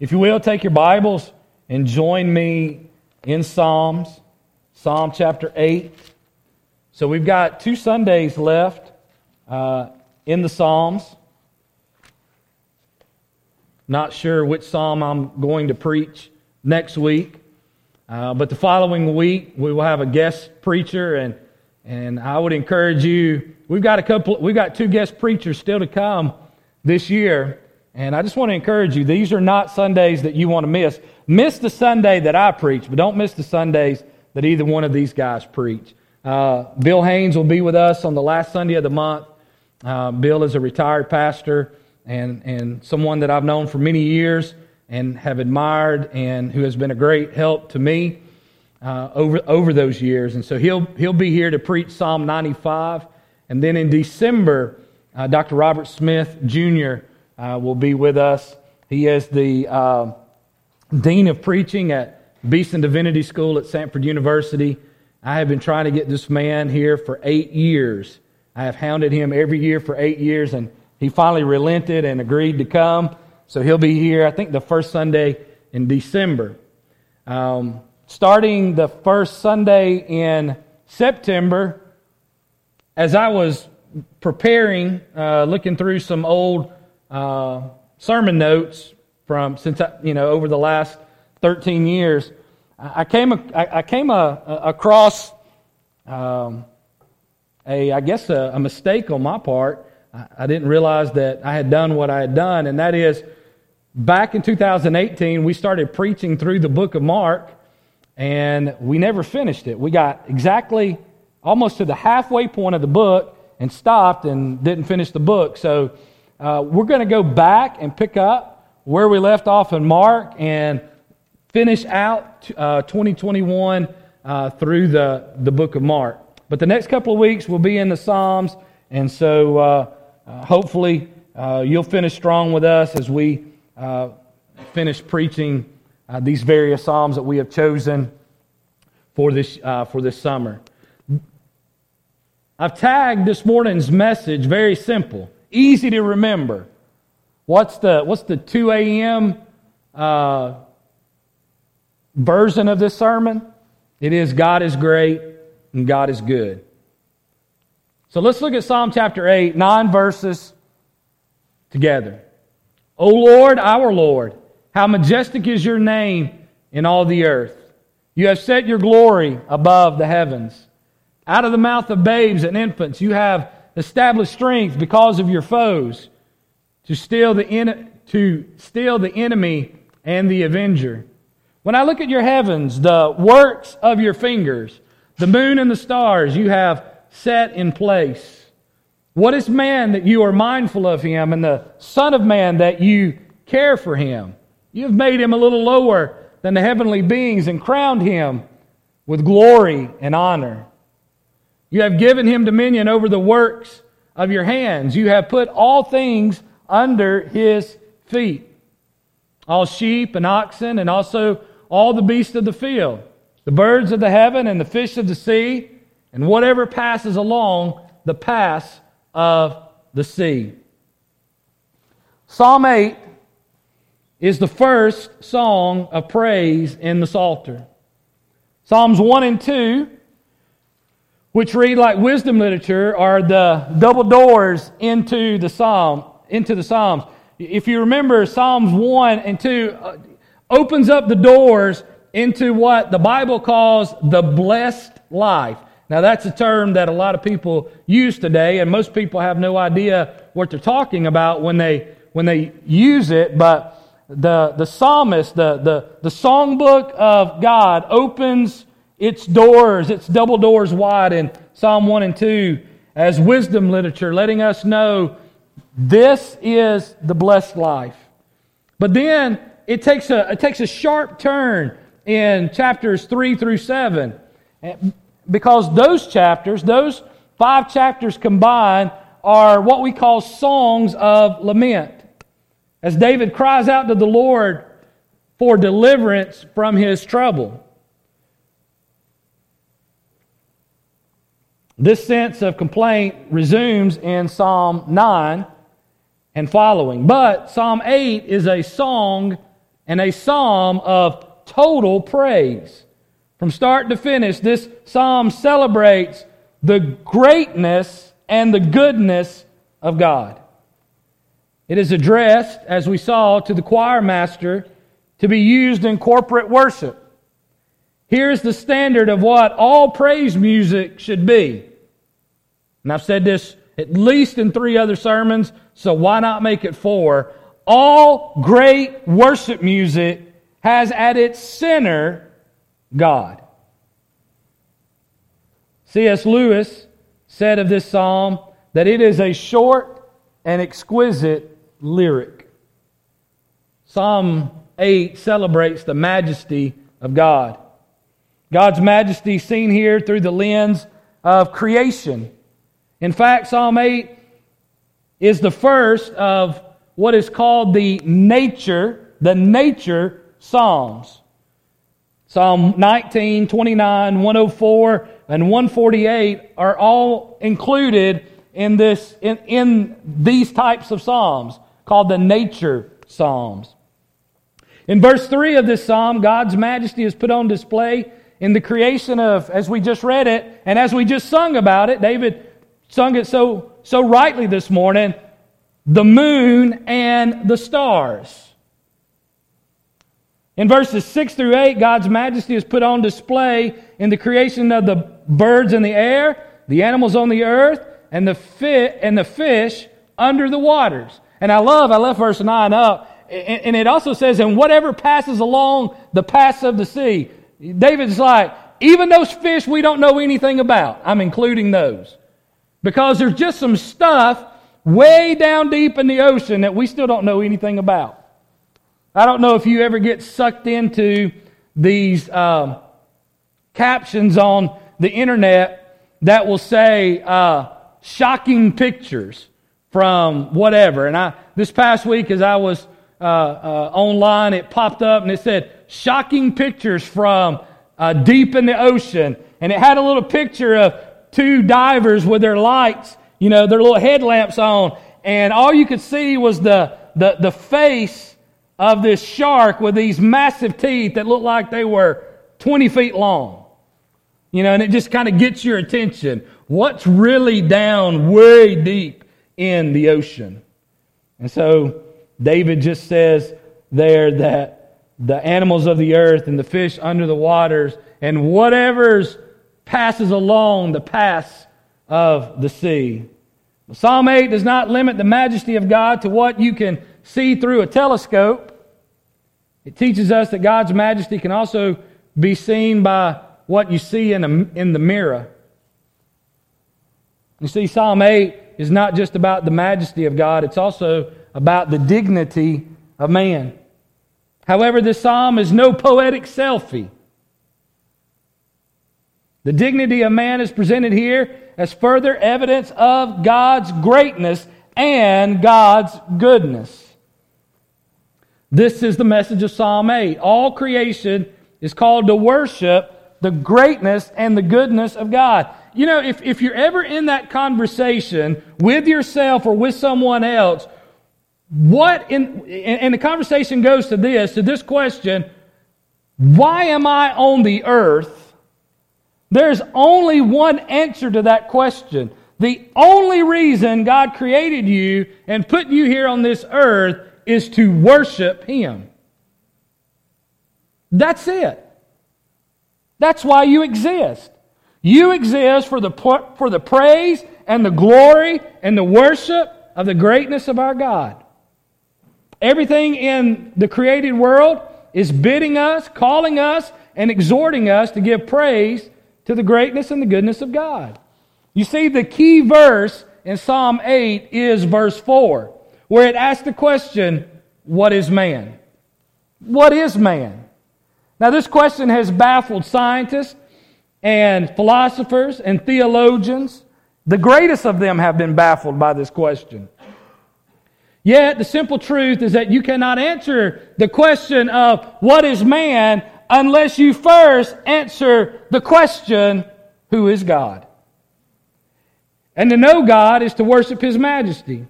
If you will, take your Bibles and join me in Psalms, Psalm chapter 8. So we've got two Sundays left uh, in the Psalms. Not sure which Psalm I'm going to preach next week, uh, but the following week we will have a guest preacher, and and I would encourage you. We've got a couple. We've got two guest preachers still to come this year. And I just want to encourage you, these are not Sundays that you want to miss. Miss the Sunday that I preach, but don't miss the Sundays that either one of these guys preach. Uh, Bill Haynes will be with us on the last Sunday of the month. Uh, Bill is a retired pastor and, and someone that I've known for many years and have admired and who has been a great help to me uh, over, over those years. And so he'll, he'll be here to preach Psalm 95. And then in December, uh, Dr. Robert Smith Jr uh, will be with us. He is the uh, Dean of Preaching at Beeson Divinity School at Samford University. I have been trying to get this man here for eight years. I have hounded him every year for eight years, and he finally relented and agreed to come. So he'll be here, I think, the first Sunday in December. Um, starting the first Sunday in September, as I was preparing, uh, looking through some old uh, sermon notes from since I, you know over the last 13 years, I came I came across um, a I guess a, a, mistake on my part. I didn't realize that I had done what I had done, and that is back in 2018 we started preaching through the book of Mark, and we never finished it. We got exactly almost to the halfway point of the book and stopped and didn't finish the book. So uh, we're going to go back and pick up where we left off in Mark and finish out uh, 2021 uh, through the, the book of Mark. But the next couple of weeks will be in the Psalms, and so uh, uh, hopefully uh, you'll finish strong with us as we finish preaching these various Psalms that we have chosen for this, for this summer. I've tagged this morning's message very simple easy to remember. What's the, what's the 2 a.m. Uh, version of this sermon? It is God is great and God is good. So let's look at Psalm chapter 8, nine verses together. O Lord, our Lord, how majestic is your name in all the earth. You have set your glory above the heavens. Out of the mouth of babes and infants, you have establish strength because of your foes, to steal the, en- to steal the enemy and the avenger. When I look at your heavens, the works of your fingers, the moon and the stars you have set in place. What is man that you are mindful of him, and the Son of Man that you care for him? You have made him a little lower than the heavenly beings and crowned him with glory and honor. You have given him dominion over the works of your hands. You have put all things under his feet all sheep and oxen, and also all the beasts of the field, the birds of the heaven, and the fish of the sea, and whatever passes along the paths of the sea. Psalm 8 is the first song of praise in the Psalter. Psalms 1 and 2 which read like wisdom literature, are the double doors into the psalm, into the psalms. If you remember, Psalms one and two uh, opens up the doors into what the Bible calls the blessed life. Now, that's a term that a lot of people use today, and most people have no idea what they're talking about when they when they use it. But the the psalmist, the the the songbook of God, opens its doors, its double doors wide in Psalm 1 and 2 as wisdom literature, letting us know this is the blessed life. But then it takes a, it takes a sharp turn in chapters 3 through 7 because those chapters, those five chapters combined, are what we call songs of lament. As David cries out to the Lord for deliverance from his trouble. This sense of complaint resumes in Psalm 9 and following. But Psalm 8 is a song and a psalm of total praise. From start to finish, this psalm celebrates the greatness and the goodness of God. It is addressed, as we saw, to the choir master to be used in corporate worship. Here's the standard of what all praise music should be. And I've said this at least in three other sermons, so why not make it four? All great worship music has at its center God. C.S. Lewis said of this psalm that it is a short and exquisite lyric. Psalm 8 celebrates the majesty of God. God's majesty seen here through the lens of creation. In fact, Psalm 8 is the first of what is called the nature, the nature Psalms. Psalm 19, 29, 104, and 148 are all included in this in, in these types of psalms called the nature psalms. In verse 3 of this psalm, God's majesty is put on display in the creation of, as we just read it, and as we just sung about it, David sung it so, so rightly this morning, the moon and the stars. In verses 6 through 8, God's majesty is put on display in the creation of the birds in the air, the animals on the earth, and the, fit, and the fish under the waters. And I love, I left verse 9 up, and it also says, and whatever passes along the paths of the sea. David's like, even those fish we don't know anything about, I'm including those. Because there's just some stuff way down deep in the ocean that we still don't know anything about. I don't know if you ever get sucked into these um, captions on the internet that will say uh, shocking pictures from whatever. And I this past week, as I was uh, uh, online, it popped up and it said shocking pictures from uh, deep in the ocean, and it had a little picture of two divers with their lights, you know, their little headlamps on, and all you could see was the the, the face of this shark with these massive teeth that looked like they were 20 feet long. You know, and it just kind of gets your attention. What's really down way deep in the ocean? And so David just says there that the animals of the earth and the fish under the waters and whatever's passes along the paths of the sea. Psalm 8 does not limit the majesty of God to what you can see through a telescope. It teaches us that God's majesty can also be seen by what you see in, a, in the mirror. You see, Psalm 8 is not just about the majesty of God, it's also about the dignity of man. However, this psalm is no poetic selfie. The dignity of man is presented here as further evidence of God's greatness and God's goodness. This is the message of Psalm 8. All creation is called to worship the greatness and the goodness of God. You know, if, if you're ever in that conversation with yourself or with someone else, what in, and the conversation goes to this, to this question, why am I on the earth? There's only one answer to that question. The only reason God created you and put you here on this earth is to worship Him. That's it. That's why you exist. You exist for the, for the praise and the glory and the worship of the greatness of our God. Everything in the created world is bidding us, calling us, and exhorting us to give praise to the greatness and the goodness of God. You see, the key verse in Psalm 8 is verse 4 where it asks the question, What is man? What is man? Now, this question has baffled scientists and philosophers and theologians. The greatest of them have been baffled by this question. Yet, the simple truth is that you cannot answer the question of what is man unless you first answer the question, Who is God? And to know God is to worship His majesty.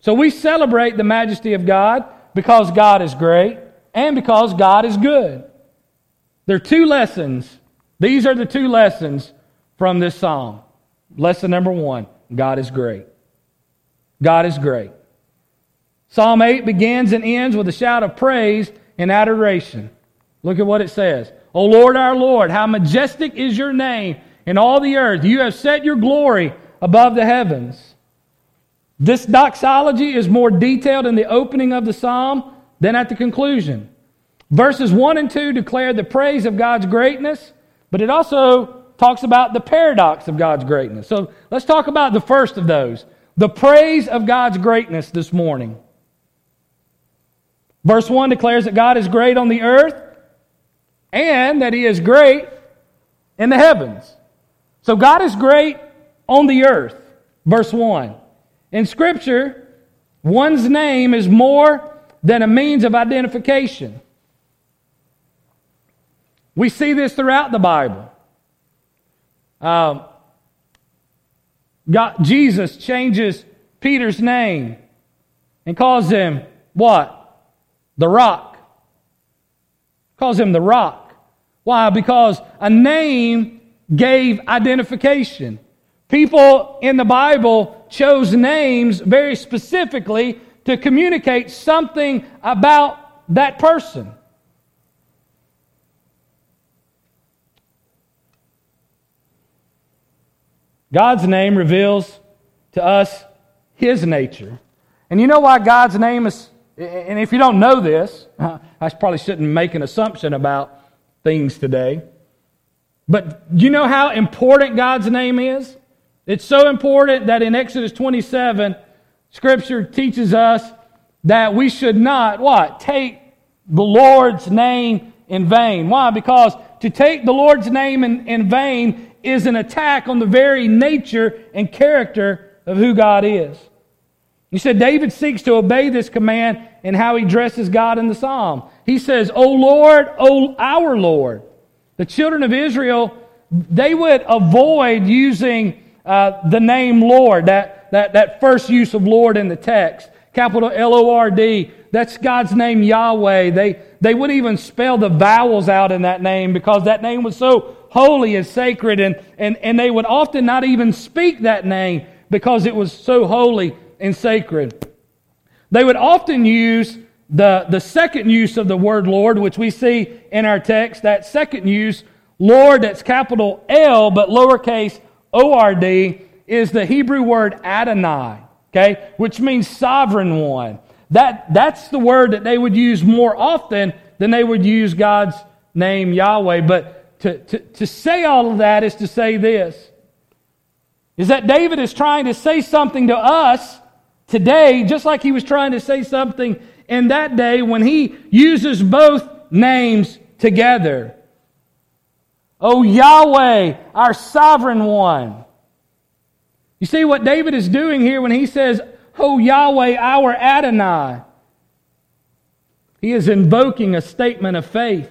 So we celebrate the majesty of God because God is great. and because God is good. There are two lessons. These are the two lessons from this psalm. Lesson number one God is great. God is great. Psalm 8 begins and ends with a shout of praise and adoration. Look at what it says. O Lord our Lord, how majestic is your name in all the earth. You have set your glory above the heavens. This doxology is more detailed in the opening of the psalm than at the conclusion. Verses 1 and 2 declare the praise of God's greatness, but it also talks about the paradox of God's greatness. So let's talk about the first of those the praise of God's greatness this morning. Verse 1 declares that God is great on the earth and that He is great in the heavens. So God is great on the earth. Verse 1. In Scripture, one's name is more than a means of identification. We see this throughout the Bible. Um, God, Jesus changes Peter's name and calls him what? The rock. Calls him the rock. Why? Because a name gave identification. People in the Bible chose names very specifically to communicate something about that person. God's name reveals to us His nature. And you know why God's name is, and if you don't know this, I probably shouldn't make an assumption about things today. But you know how important God's name is? It's so important that in Exodus 27, Scripture teaches us that we should not, what? Take the Lord's name in vain. Why? Because to take the Lord's name in, in vain is an attack on the very nature and character of who God is. You said David seeks to obey this command in how he dresses God in the psalm. He says, O Lord, O our Lord. The children of Israel, they would avoid using uh, the name Lord, that, that, that first use of Lord in the text. Capital L O R D. That's God's name, Yahweh. They, they wouldn't even spell the vowels out in that name because that name was so holy and sacred, and, and, and they would often not even speak that name because it was so holy and sacred. They would often use the, the second use of the word Lord, which we see in our text, that second use, Lord, that's capital L, but lowercase O R D, is the Hebrew word Adonai, okay, which means sovereign one. That, that's the word that they would use more often than they would use God's name Yahweh. But to, to, to say all of that is to say this is that David is trying to say something to us today, just like he was trying to say something in that day when he uses both names together. Oh Yahweh, our sovereign one. You see what David is doing here when he says, Oh Yahweh, our Adonai. He is invoking a statement of faith.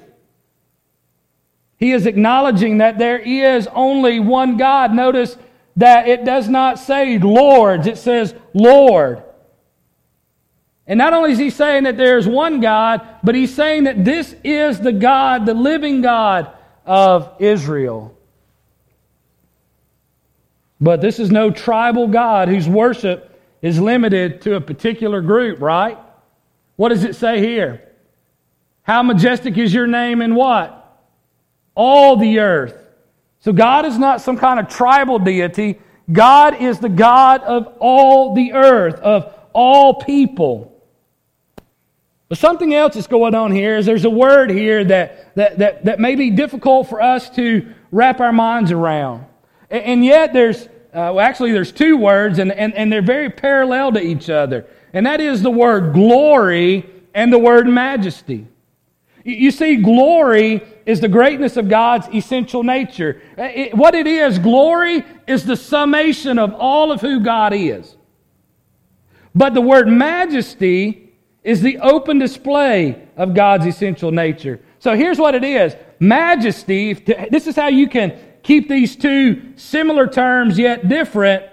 He is acknowledging that there is only one God. Notice that it does not say lords, it says Lord. And not only is he saying that there's one God, but he's saying that this is the God, the living God of Israel. But this is no tribal God whose worship is limited to a particular group, right? What does it say here? How majestic is your name in what? All the earth. So God is not some kind of tribal deity. God is the God of all the earth, of all people. But something else that's going on here is there's a word here that, that, that, that may be difficult for us to wrap our minds around. And, and yet there's, uh, well, actually there's two words and, and, and they're very parallel to each other. And that is the word glory and the word majesty. You see, glory is the greatness of God's essential nature. Uh, it, what it is, glory is the summation of all of who God is. But the word majesty is the open display of God's essential nature. So here's what it is majesty, this is how you can keep these two similar terms yet different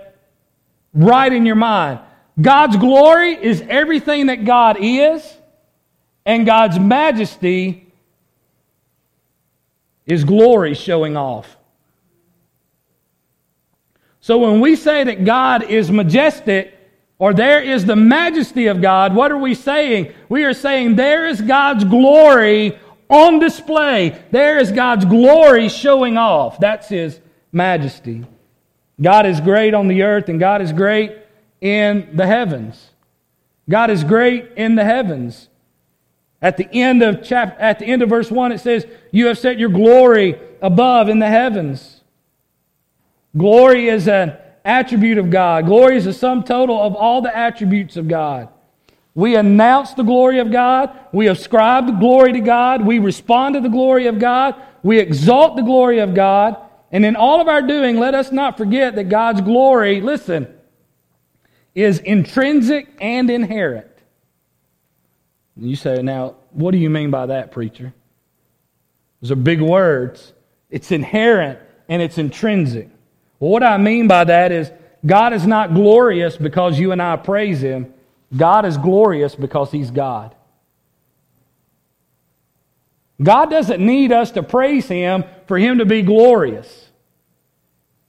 right in your mind. God's glory is everything that God is, and God's majesty is glory showing off. So when we say that God is majestic, or there is the majesty of God, what are we saying? We are saying there is God's glory on display. There is God's glory showing off. That's His majesty. God is great on the earth, and God is great in the heavens. God is great in the heavens. At the end of chap- at the end of verse 1 it says, "You have set your glory above in the heavens." Glory is an attribute of God. Glory is the sum total of all the attributes of God. We announce the glory of God. We ascribe the glory to God. We respond to the glory of God. We exalt the glory of God. And in all of our doing, let us not forget that God's glory, listen, is intrinsic and inherent. You say, now, what do you mean by that, preacher? Those are big words. It's inherent and it's intrinsic. Well, what I mean by that is God is not glorious because you and I praise Him. God is glorious because He's God. God doesn't need us to praise Him for Him to be glorious.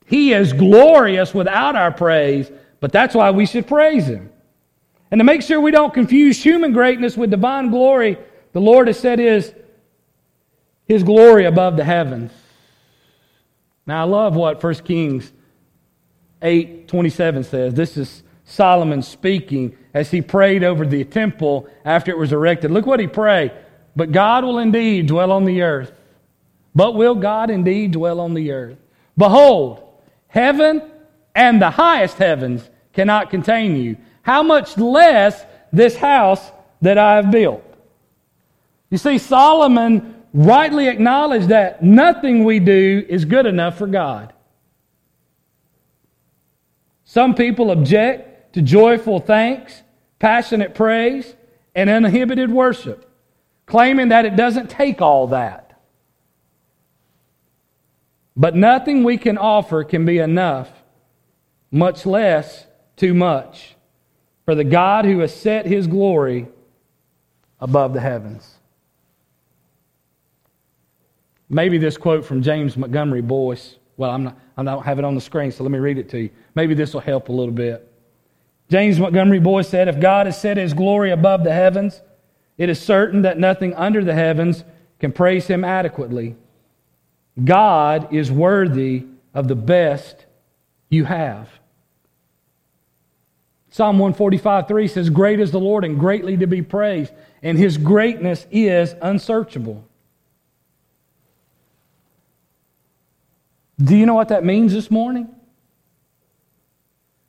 He is glorious without our praise, but that's why we should praise Him. And to make sure we don't confuse human greatness with divine glory, the Lord has set His, His glory above the heavens. Now, I love what 1 Kings 8 27 says. This is Solomon speaking as he prayed over the temple after it was erected. Look what he prayed. But God will indeed dwell on the earth. But will God indeed dwell on the earth? Behold, heaven and the highest heavens cannot contain you. How much less this house that I have built? You see, Solomon rightly acknowledged that nothing we do is good enough for God. Some people object to joyful thanks, passionate praise, and uninhibited worship, claiming that it doesn't take all that. But nothing we can offer can be enough, much less too much for the God who has set his glory above the heavens. Maybe this quote from James Montgomery Boice, Well, I'm not, I don't have it on the screen, so let me read it to you. Maybe this will help a little bit. James Montgomery Boice said, If God has set his glory above the heavens, it is certain that nothing under the heavens can praise him adequately. God is worthy of the best you have. Psalm 145 3 says, Great is the Lord and greatly to be praised, and his greatness is unsearchable. Do you know what that means this morning?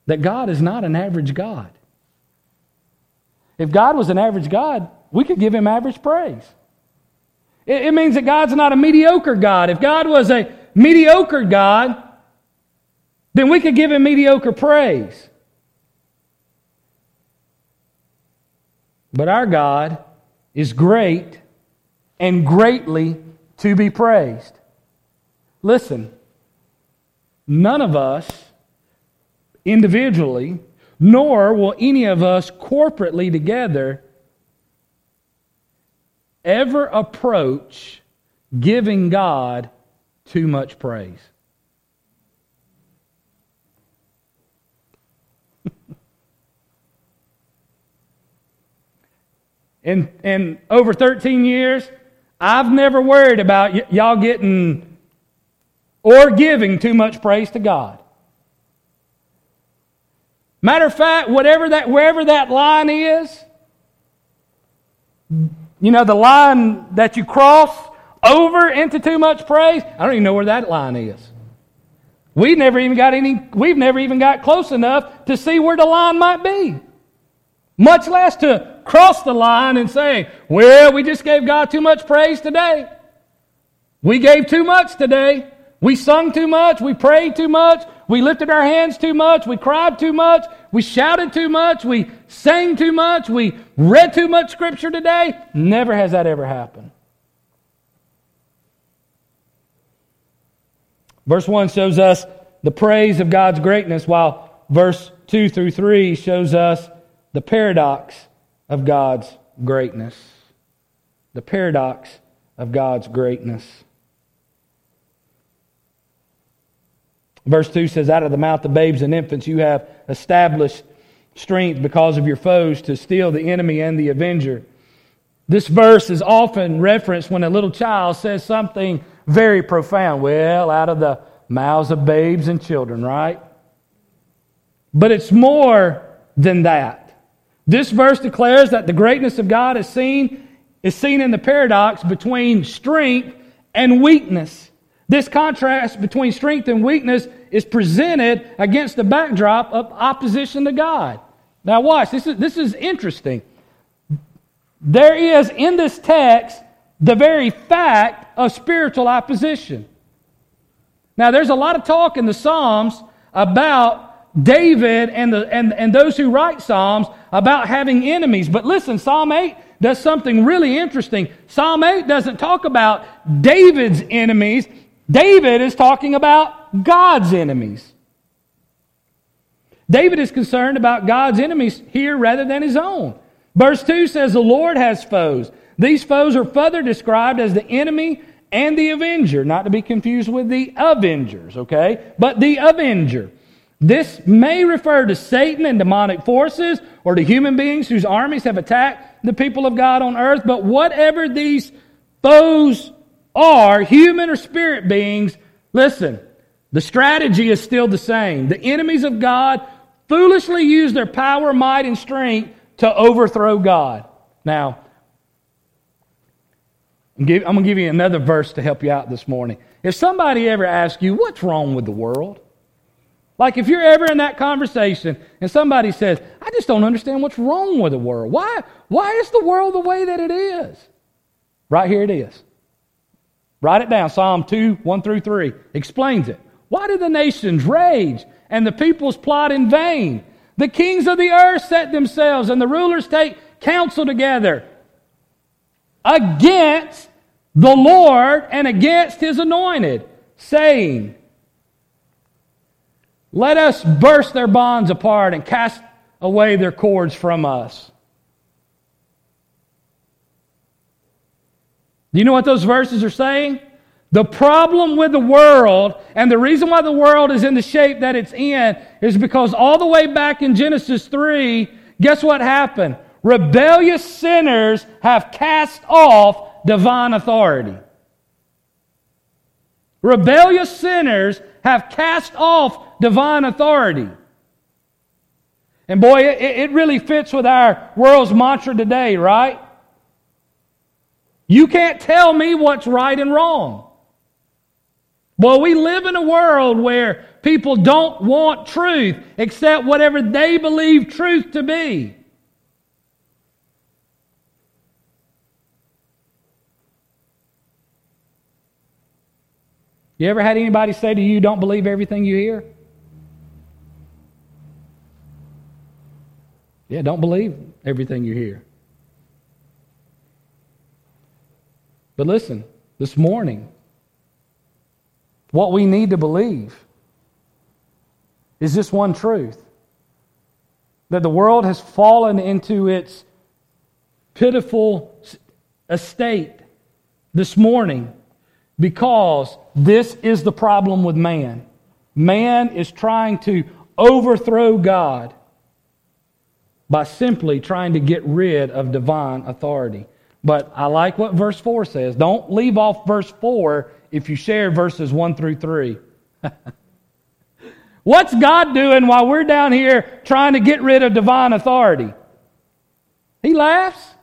That God is not an average God. If God was an average God, we could give him average praise. It, it means that God's not a mediocre God. If God was a mediocre God, then we could give him mediocre praise. But our God is great and greatly to be praised. Listen, none of us individually, nor will any of us corporately together ever approach giving God too much praise. In, in over 13 years, I've never worried about y- y'all getting or giving too much praise to God. Matter of fact, whatever that, wherever that line is, you know, the line that you cross over into too much praise, I don't even know where that line is. We've never even got any, we've never even got close enough to see where the line might be. Much less to cross the line and say, well, we just gave God too much praise today. We gave too much today. We sung too much. We prayed too much. We lifted our hands too much. We cried too much. We shouted too much. We sang too much. We read too much scripture today. Never has that ever happened. Verse 1 shows us the praise of God's greatness, while verse 2 through 3 shows us the paradox of God's greatness. the paradox of God's greatness. Verse 2 says, Out of the mouth of babes and infants you have established strength because of your foes to steal the enemy and the avenger. This verse is often referenced when a little child says something very profound. Well, out of the mouths of babes and children, right? But it's more than that. This verse declares that the greatness of God is seen, is seen in the paradox between strength and weakness. This contrast between strength and weakness is presented against the backdrop of opposition to God. Now, watch, this is, this is interesting. There is in this text the very fact of spiritual opposition. Now, there's a lot of talk in the Psalms about David and, the, and, and those who write Psalms about having enemies. But listen, Psalm 8 does something really interesting. Psalm 8 doesn't talk about David's enemies, David is talking about God's enemies. David is concerned about God's enemies here rather than his own. Verse 2 says, The Lord has foes. These foes are further described as the enemy and the avenger, not to be confused with the avengers, okay? But the avenger. This may refer to Satan and demonic forces or to human beings whose armies have attacked the people of God on earth, but whatever these foes are, human or spirit beings, listen, the strategy is still the same. The enemies of God foolishly use their power, might, and strength to overthrow God. Now, I'm going to give you another verse to help you out this morning. If somebody ever asks you, What's wrong with the world? Like if you're ever in that conversation and somebody says, I just don't understand what's wrong with the world. Why, why is the world the way that it is? Right here it is. Write it down. Psalm 2, 1 through 3 explains it. Why do the nations rage and the peoples plot in vain? The kings of the earth set themselves and the rulers take counsel together against the Lord and against his anointed, saying, let us burst their bonds apart and cast away their cords from us. Do you know what those verses are saying? The problem with the world and the reason why the world is in the shape that it's in is because all the way back in Genesis 3, guess what happened? Rebellious sinners have cast off divine authority. Rebellious sinners have cast off divine authority. And boy, it, it really fits with our world's mantra today, right? You can't tell me what's right and wrong. Well, we live in a world where people don't want truth except whatever they believe truth to be. You ever had anybody say to you, don't believe everything you hear? Yeah, don't believe everything you hear. But listen, this morning, what we need to believe is this one truth that the world has fallen into its pitiful estate this morning because this is the problem with man. Man is trying to overthrow God by simply trying to get rid of divine authority. But I like what verse 4 says. Don't leave off verse 4 if you share verses 1 through 3. What's God doing while we're down here trying to get rid of divine authority? He laughs.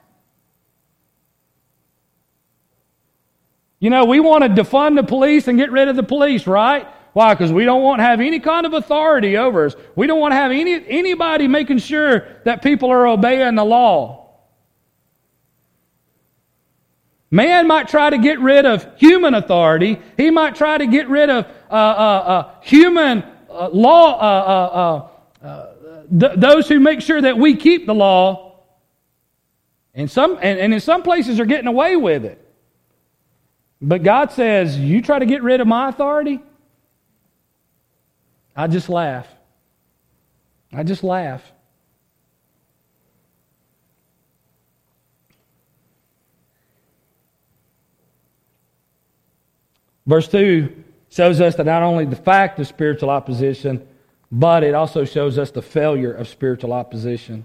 You know, we want to defund the police and get rid of the police, right? Why? Because we don't want to have any kind of authority over us. We don't want to have any, anybody making sure that people are obeying the law. Man might try to get rid of human authority. He might try to get rid of uh, uh, uh, human uh, law, uh, uh, th- those who make sure that we keep the law. And, some, and, and in some places are getting away with it. But God says, You try to get rid of my authority? I just laugh. I just laugh. Verse 2 shows us that not only the fact of spiritual opposition, but it also shows us the failure of spiritual opposition.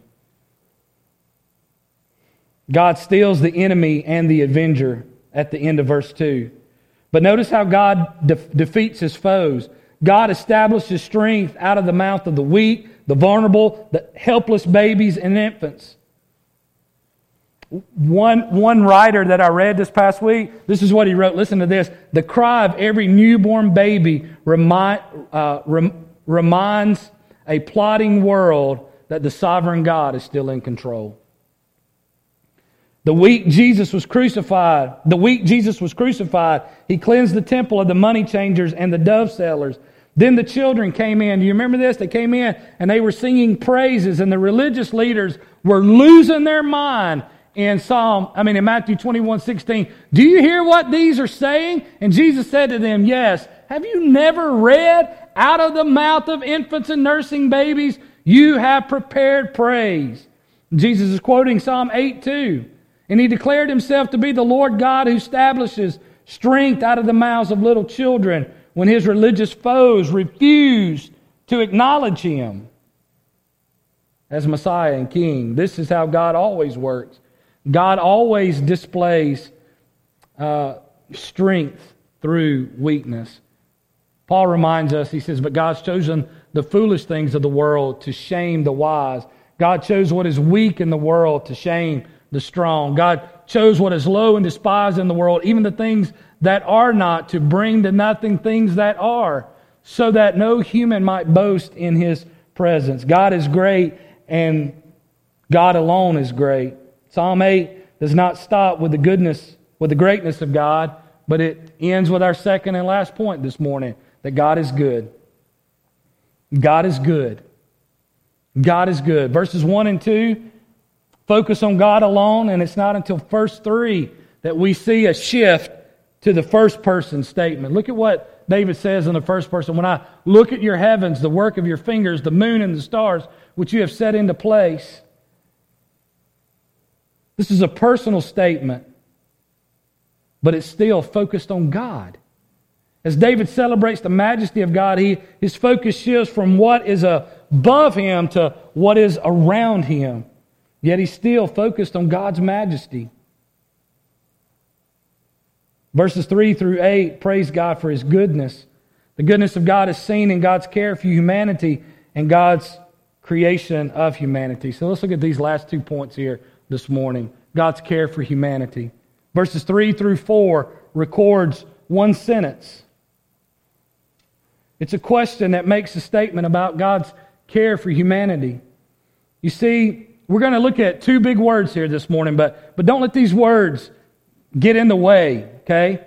God steals the enemy and the avenger at the end of verse 2. But notice how God de- defeats his foes. God establishes strength out of the mouth of the weak, the vulnerable, the helpless babies and infants. One, one writer that I read this past week, this is what he wrote. Listen to this. The cry of every newborn baby remind, uh, rem, reminds a plotting world that the sovereign God is still in control. The week Jesus was crucified, the week Jesus was crucified, he cleansed the temple of the money changers and the dove sellers. Then the children came in. Do you remember this? They came in and they were singing praises, and the religious leaders were losing their mind in Psalm, I mean, in Matthew 21 16. Do you hear what these are saying? And Jesus said to them, Yes. Have you never read out of the mouth of infants and nursing babies, you have prepared praise? Jesus is quoting Psalm 8 2. And he declared himself to be the Lord God who establishes strength out of the mouths of little children when his religious foes refused to acknowledge him as Messiah and King. This is how God always works. God always displays uh, strength through weakness. Paul reminds us, he says, But God's chosen the foolish things of the world to shame the wise. God chose what is weak in the world to shame the strong. God chose what is low and despised in the world, even the things that are not, to bring to nothing things that are, so that no human might boast in his presence. God is great, and God alone is great. Psalm 8 does not stop with the goodness, with the greatness of God, but it ends with our second and last point this morning that God is good. God is good. God is good. Verses 1 and 2 focus on God alone, and it's not until verse 3 that we see a shift to the first person statement. Look at what David says in the first person. When I look at your heavens, the work of your fingers, the moon and the stars, which you have set into place. This is a personal statement, but it's still focused on God. As David celebrates the majesty of God, he, his focus shifts from what is above him to what is around him. Yet he's still focused on God's majesty. Verses 3 through 8 praise God for his goodness. The goodness of God is seen in God's care for humanity and God's creation of humanity. So let's look at these last two points here this morning God's care for humanity. Verses 3 through 4 records one sentence it's a question that makes a statement about God's care for humanity. You see, we're going to look at two big words here this morning, but, but don't let these words get in the way, okay?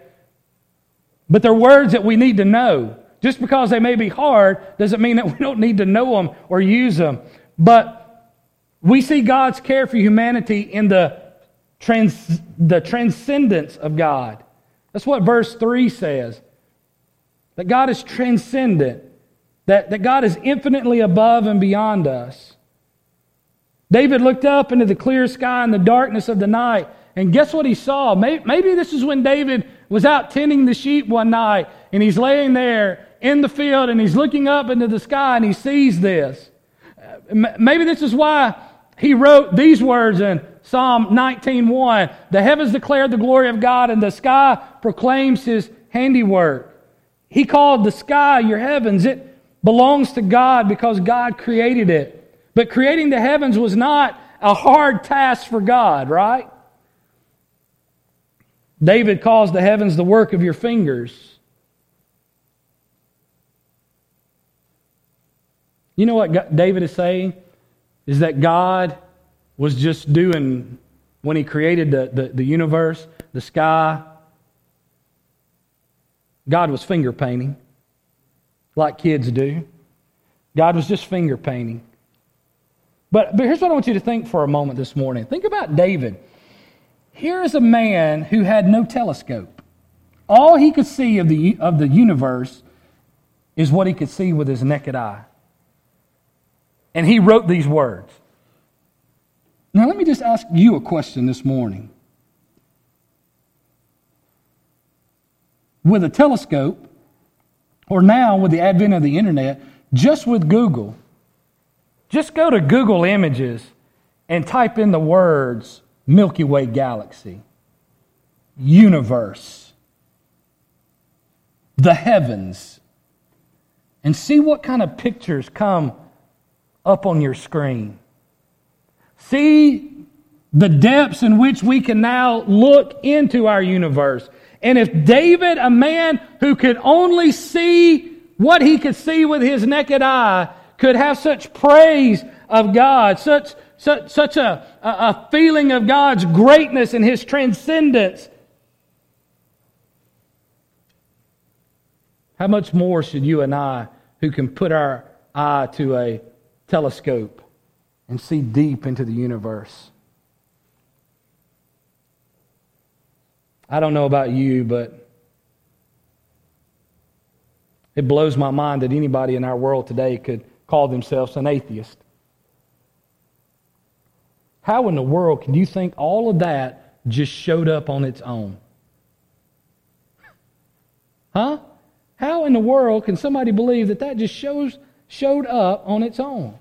But they're words that we need to know. Just because they may be hard doesn't mean that we don't need to know them or use them. But we see God's care for humanity in the, trans, the transcendence of God. That's what verse 3 says that God is transcendent, that, that God is infinitely above and beyond us. David looked up into the clear sky in the darkness of the night, and guess what he saw? Maybe, this is when David was out tending the sheep one night, and he's laying there in the field, and he's looking up into the sky, and he sees this. Uh, maybe this is why he wrote these words in Psalm 19:1. The heavens declare the glory of God, and the sky proclaims his handiwork. He called the sky your heavens. It belongs to God because God created it. But creating the heavens was not a hard task for God, right? David calls the heavens the work of your fingers. You know what David is saying? Is that God was just doing, when he created the, the, the universe, the sky, God was finger painting, like kids do. God was just finger painting. But, but here's what I want you to think for a moment this morning. Think about David. Here is a man who had no telescope. All he could see of the, of the universe is what he could see with his naked eye. And he wrote these words. Now, let me just ask you a question this morning. with a telescope, or now with the advent of the internet, just with Google, just go to Google Images and type in the words Milky Way galaxy, universe, the heavens, and see what kind of pictures come up on your screen. See the depths in which we can now look into our universe. And if David, a man who could only see what he could see with his naked eye, could have such praise of God, such, such, such a, a feeling of God's greatness and his transcendence, how much more should you and I, who can put our eye to a telescope and see deep into the universe? I don't know about you, but it blows my mind that anybody in our world today could call themselves an atheist. How in the world can you think all of that just showed up on its own? Huh? How in the world can somebody believe that that just shows, showed up on its own?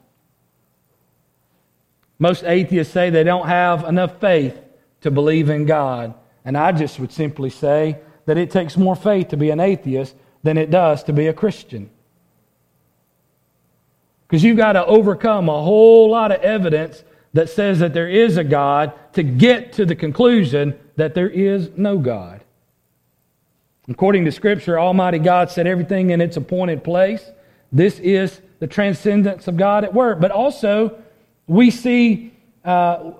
Most atheists say they don't have enough faith to believe in God and I just would simply say that it takes more faith to be an atheist than it does to be a Christian. Because you've got to overcome a whole lot of evidence that says that there is a God to get to the conclusion that there is no God. According to Scripture, Almighty God set everything in its appointed place. This is the transcendence of God at work. But also, we see, uh,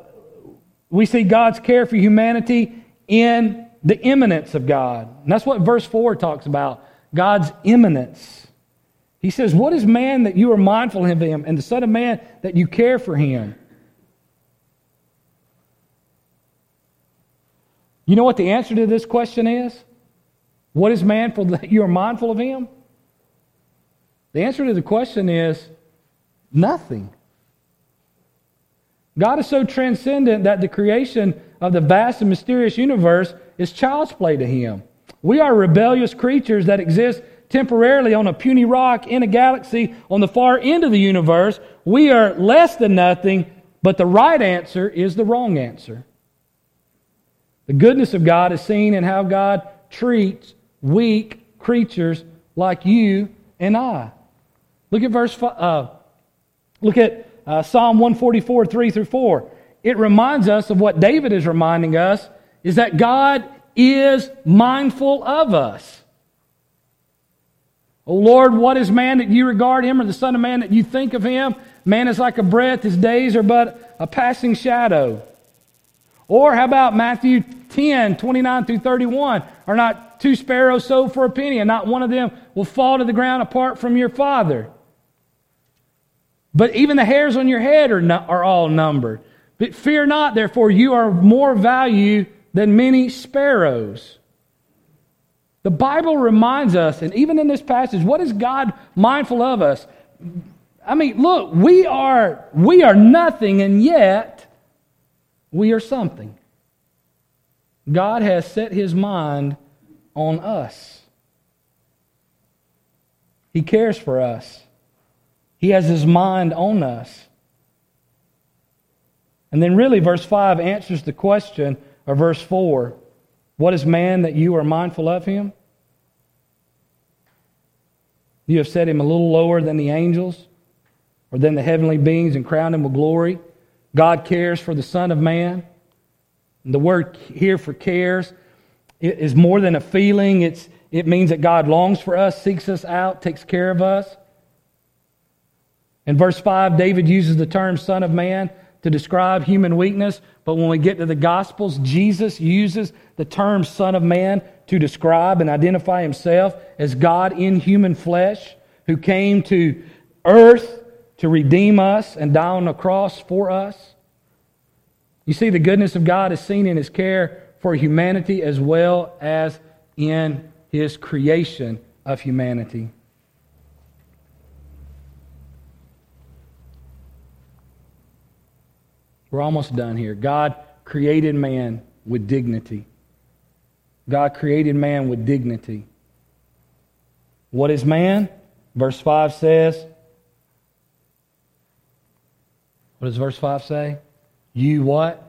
we see God's care for humanity in the immanence of God. And that's what verse 4 talks about God's immanence. He says, What is man that you are mindful of him, and the Son of Man that you care for him? You know what the answer to this question is? What is man for that you are mindful of him? The answer to the question is nothing. God is so transcendent that the creation of the vast and mysterious universe is child's play to him. We are rebellious creatures that exist temporarily on a puny rock in a galaxy on the far end of the universe. We are less than nothing, but the right answer is the wrong answer. The goodness of God is seen in how God treats weak creatures like you and I. Look at verse. Uh, look at uh, Psalm 144, 3 through 4 it reminds us of what David is reminding us is that God is mindful of us. O Lord, what is man that you regard him, or the Son of Man that you think of him? Man is like a breath, his days are but a passing shadow. Or how about Matthew 10, 29 through 31? Are not two sparrows sold for a penny, and not one of them will fall to the ground apart from your Father? But even the hairs on your head are, not, are all numbered. But fear not, therefore, you are more value than many sparrows. The Bible reminds us, and even in this passage, what is God mindful of us? I mean, look, we are, we are nothing, and yet we are something. God has set his mind on us. He cares for us. He has his mind on us. And then, really, verse 5 answers the question of verse 4 What is man that you are mindful of him? You have set him a little lower than the angels or than the heavenly beings and crowned him with glory. God cares for the Son of Man. And the word here for cares is more than a feeling, it's, it means that God longs for us, seeks us out, takes care of us. In verse 5, David uses the term Son of Man to describe human weakness, but when we get to the Gospels, Jesus uses the term Son of Man to describe and identify himself as God in human flesh who came to earth to redeem us and die on the cross for us. You see, the goodness of God is seen in his care for humanity as well as in his creation of humanity. We're almost done here. God created man with dignity. God created man with dignity. What is man? Verse 5 says, What does verse 5 say? You what?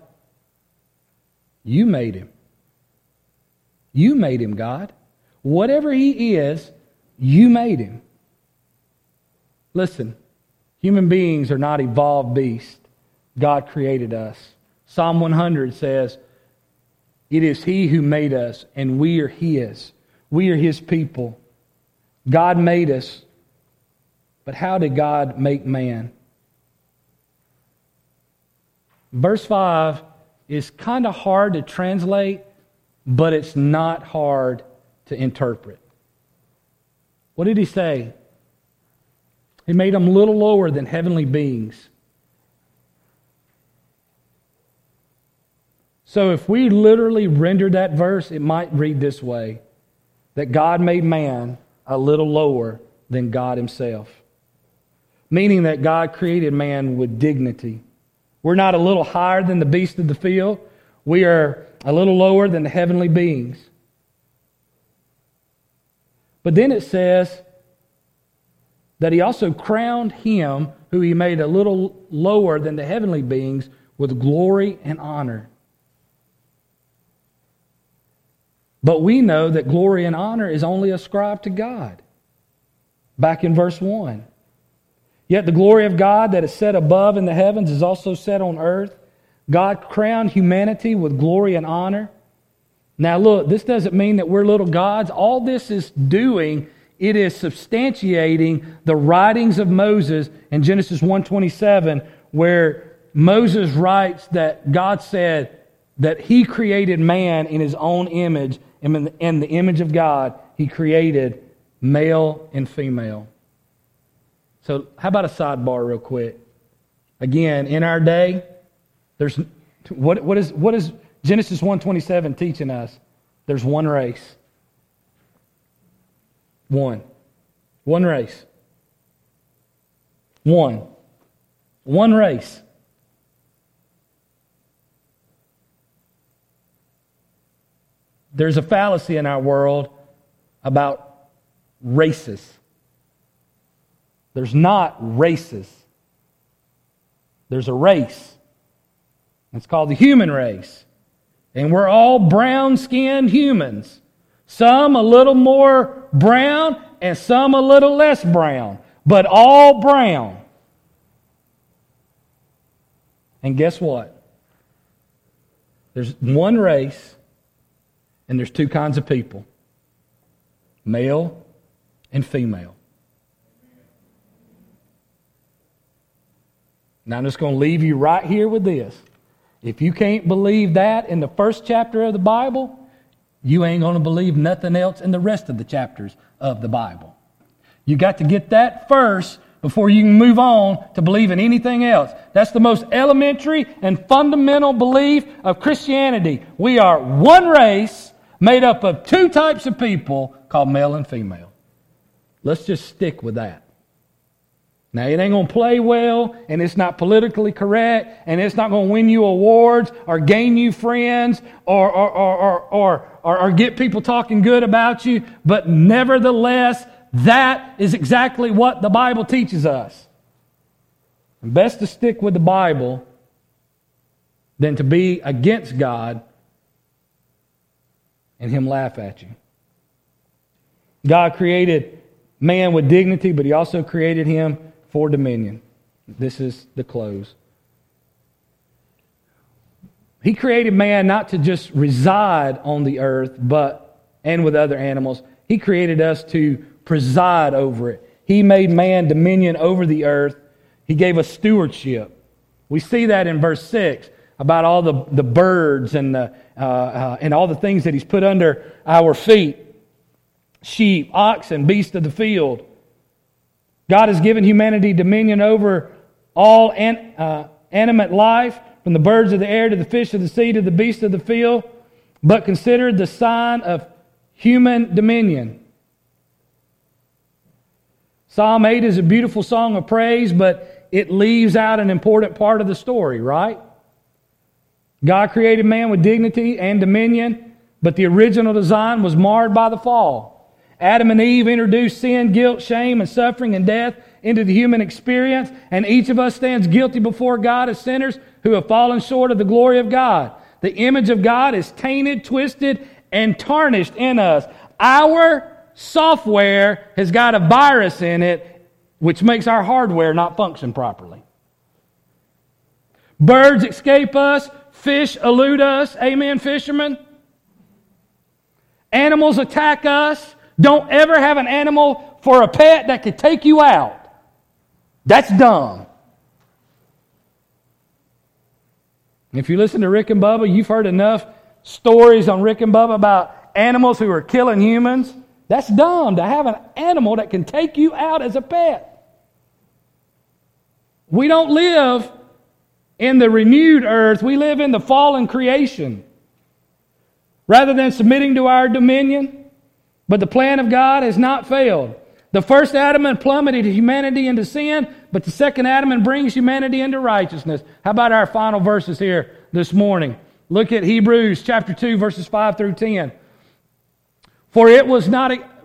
You made him. You made him, God. Whatever he is, you made him. Listen, human beings are not evolved beasts. God created us. Psalm 100 says, It is he who made us, and we are his. We are his people. God made us. But how did God make man? Verse 5 is kind of hard to translate, but it's not hard to interpret. What did he say? He made them little lower than heavenly beings. So if we literally render that verse, it might read this way that God made man a little lower than God himself. Meaning that God created man with dignity. We're not a little higher than the beast of the field. We are a little lower than the heavenly beings. But then it says that he also crowned him who he made a little lower than the heavenly beings with glory and honor. But we know that glory and honor is only ascribed to God. Back in verse 1. Yet the glory of God that is set above in the heavens is also set on earth. God crowned humanity with glory and honor. Now, look, this doesn't mean that we're little gods. All this is doing, it is substantiating the writings of Moses in Genesis 1:27, where Moses writes that God said that he created man in his own image in the image of God, He created male and female. So, how about a sidebar, real quick? Again, in our day, there's what, what is what is Genesis 1:27 teaching us? There's one race. One. One race. One. One race. There's a fallacy in our world about races. There's not races. There's a race. It's called the human race. And we're all brown skinned humans. Some a little more brown and some a little less brown, but all brown. And guess what? There's one race and there's two kinds of people male and female. Now I'm just going to leave you right here with this. If you can't believe that in the first chapter of the Bible, you ain't going to believe nothing else in the rest of the chapters of the Bible. You got to get that first before you can move on to believe in anything else. That's the most elementary and fundamental belief of Christianity. We are one race made up of two types of people called male and female. Let's just stick with that. Now, it ain't going to play well, and it's not politically correct, and it's not going to win you awards or gain you friends or, or, or, or, or, or get people talking good about you, but nevertheless, that is exactly what the Bible teaches us. And best to stick with the Bible than to be against God and him laugh at you. God created man with dignity, but he also created him for dominion. This is the close. He created man not to just reside on the earth, but and with other animals. He created us to preside over it. He made man dominion over the earth. He gave us stewardship. We see that in verse 6 about all the, the birds and, the, uh, uh, and all the things that He's put under our feet sheep, oxen, beasts of the field. God has given humanity dominion over all an, uh, animate life, from the birds of the air to the fish of the sea to the beasts of the field, but considered the sign of human dominion. Psalm 8 is a beautiful song of praise, but it leaves out an important part of the story, right? God created man with dignity and dominion, but the original design was marred by the fall. Adam and Eve introduced sin, guilt, shame, and suffering and death into the human experience, and each of us stands guilty before God as sinners who have fallen short of the glory of God. The image of God is tainted, twisted, and tarnished in us. Our software has got a virus in it, which makes our hardware not function properly. Birds escape us, fish elude us. Amen, fishermen? Animals attack us. Don't ever have an animal for a pet that could take you out. That's dumb. If you listen to Rick and Bubba, you've heard enough stories on Rick and Bubba about animals who are killing humans. That's dumb to have an animal that can take you out as a pet. We don't live in the renewed earth, we live in the fallen creation. Rather than submitting to our dominion, but the plan of God has not failed. The first Adam plummeted humanity into sin, but the second Adam brings humanity into righteousness. How about our final verses here this morning? Look at Hebrews chapter 2, verses 5 through 10. For it was not,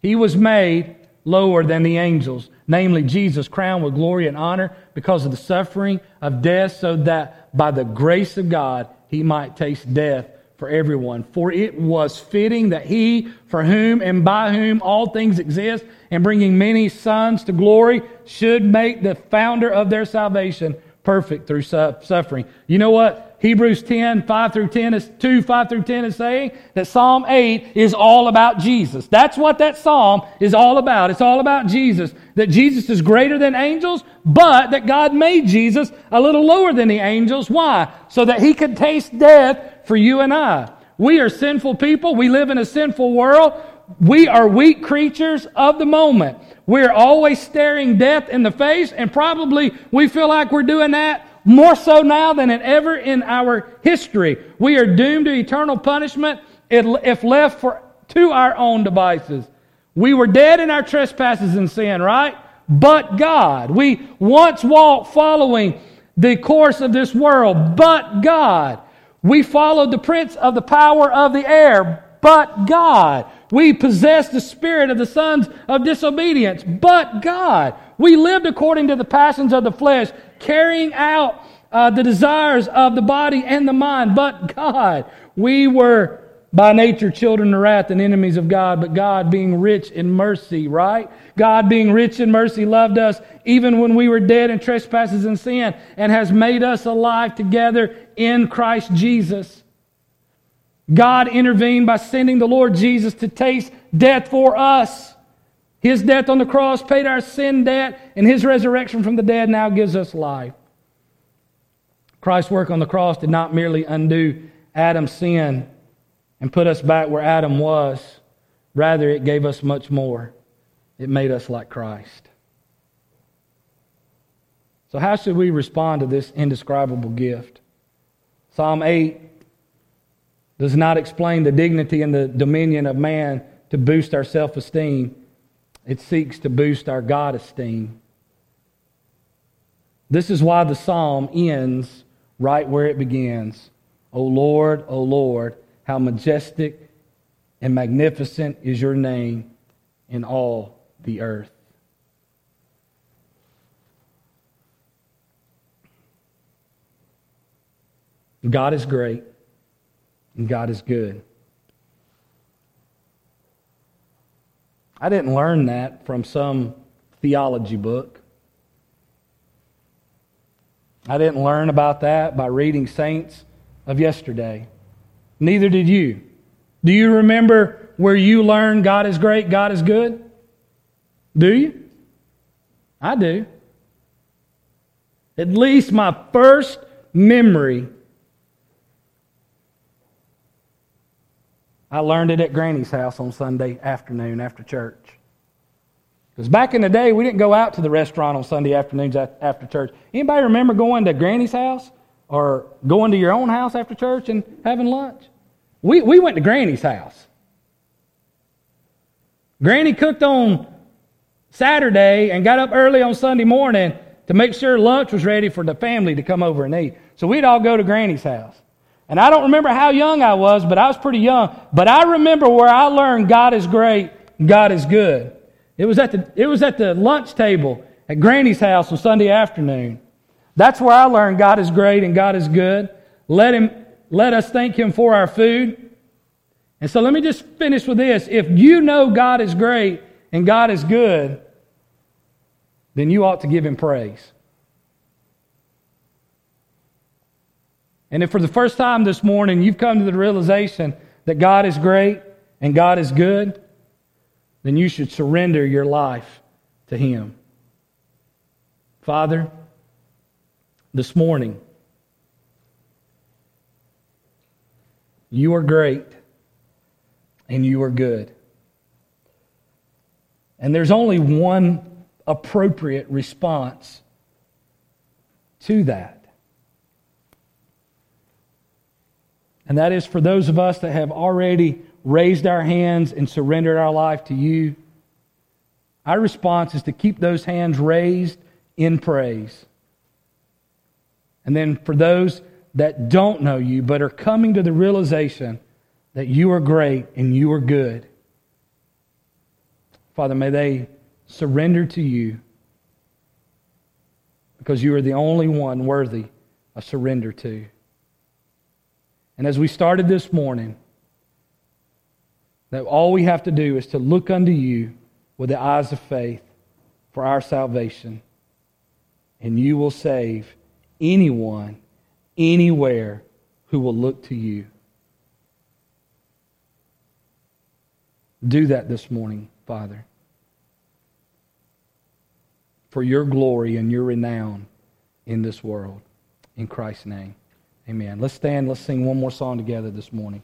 he was made lower than the angels, namely Jesus crowned with glory and honor because of the suffering of death, so that by the grace of God he might taste death for everyone. For it was fitting that he, for whom and by whom all things exist, and bringing many sons to glory, should make the founder of their salvation perfect through suffering. You know what? Hebrews 10, 5 through 10 is 2, 5 through 10 is saying that Psalm 8 is all about Jesus. That's what that Psalm is all about. It's all about Jesus. That Jesus is greater than angels, but that God made Jesus a little lower than the angels. Why? So that he could taste death for you and I. We are sinful people. We live in a sinful world. We are weak creatures of the moment. We're always staring death in the face, and probably we feel like we're doing that more so now than ever in our history. We are doomed to eternal punishment if left for, to our own devices. We were dead in our trespasses and sin, right? But God. We once walked following the course of this world, but God. We followed the prince of the power of the air, but God. We possessed the spirit of the sons of disobedience, but God. We lived according to the passions of the flesh, carrying out uh, the desires of the body and the mind, but God. We were by nature children of wrath and enemies of God, but God being rich in mercy, right? God being rich in mercy loved us even when we were dead in trespasses and sin and has made us alive together in Christ Jesus. God intervened by sending the Lord Jesus to taste death for us. His death on the cross paid our sin debt, and His resurrection from the dead now gives us life. Christ's work on the cross did not merely undo Adam's sin and put us back where Adam was, rather, it gave us much more. It made us like Christ. So, how should we respond to this indescribable gift? Psalm 8 does not explain the dignity and the dominion of man to boost our self esteem, it seeks to boost our God esteem. This is why the psalm ends right where it begins. O Lord, O Lord, how majestic and magnificent is your name in all the earth. God is great and God is good. I didn't learn that from some theology book. I didn't learn about that by reading saints of yesterday. Neither did you. Do you remember where you learned God is great, God is good? Do you? I do. At least my first memory, I learned it at Granny's house on Sunday afternoon after church. Because back in the day, we didn't go out to the restaurant on Sunday afternoons after church. Anybody remember going to Granny's house or going to your own house after church and having lunch? We, we went to Granny's house. Granny cooked on Saturday and got up early on Sunday morning to make sure lunch was ready for the family to come over and eat. So we'd all go to Granny's house. And I don't remember how young I was, but I was pretty young. But I remember where I learned God is great, God is good. It was at the, it was at the lunch table at Granny's house on Sunday afternoon. That's where I learned God is great and God is good. Let him, let us thank him for our food. And so let me just finish with this. If you know God is great and God is good, then you ought to give him praise. And if for the first time this morning you've come to the realization that God is great and God is good, then you should surrender your life to Him. Father, this morning, you are great and you are good. And there's only one appropriate response to that. And that is for those of us that have already raised our hands and surrendered our life to you. Our response is to keep those hands raised in praise. And then for those that don't know you but are coming to the realization that you are great and you are good, Father, may they surrender to you because you are the only one worthy of surrender to. And as we started this morning, that all we have to do is to look unto you with the eyes of faith for our salvation, and you will save anyone, anywhere who will look to you. Do that this morning, Father, for your glory and your renown in this world. In Christ's name. Amen. Let's stand. Let's sing one more song together this morning.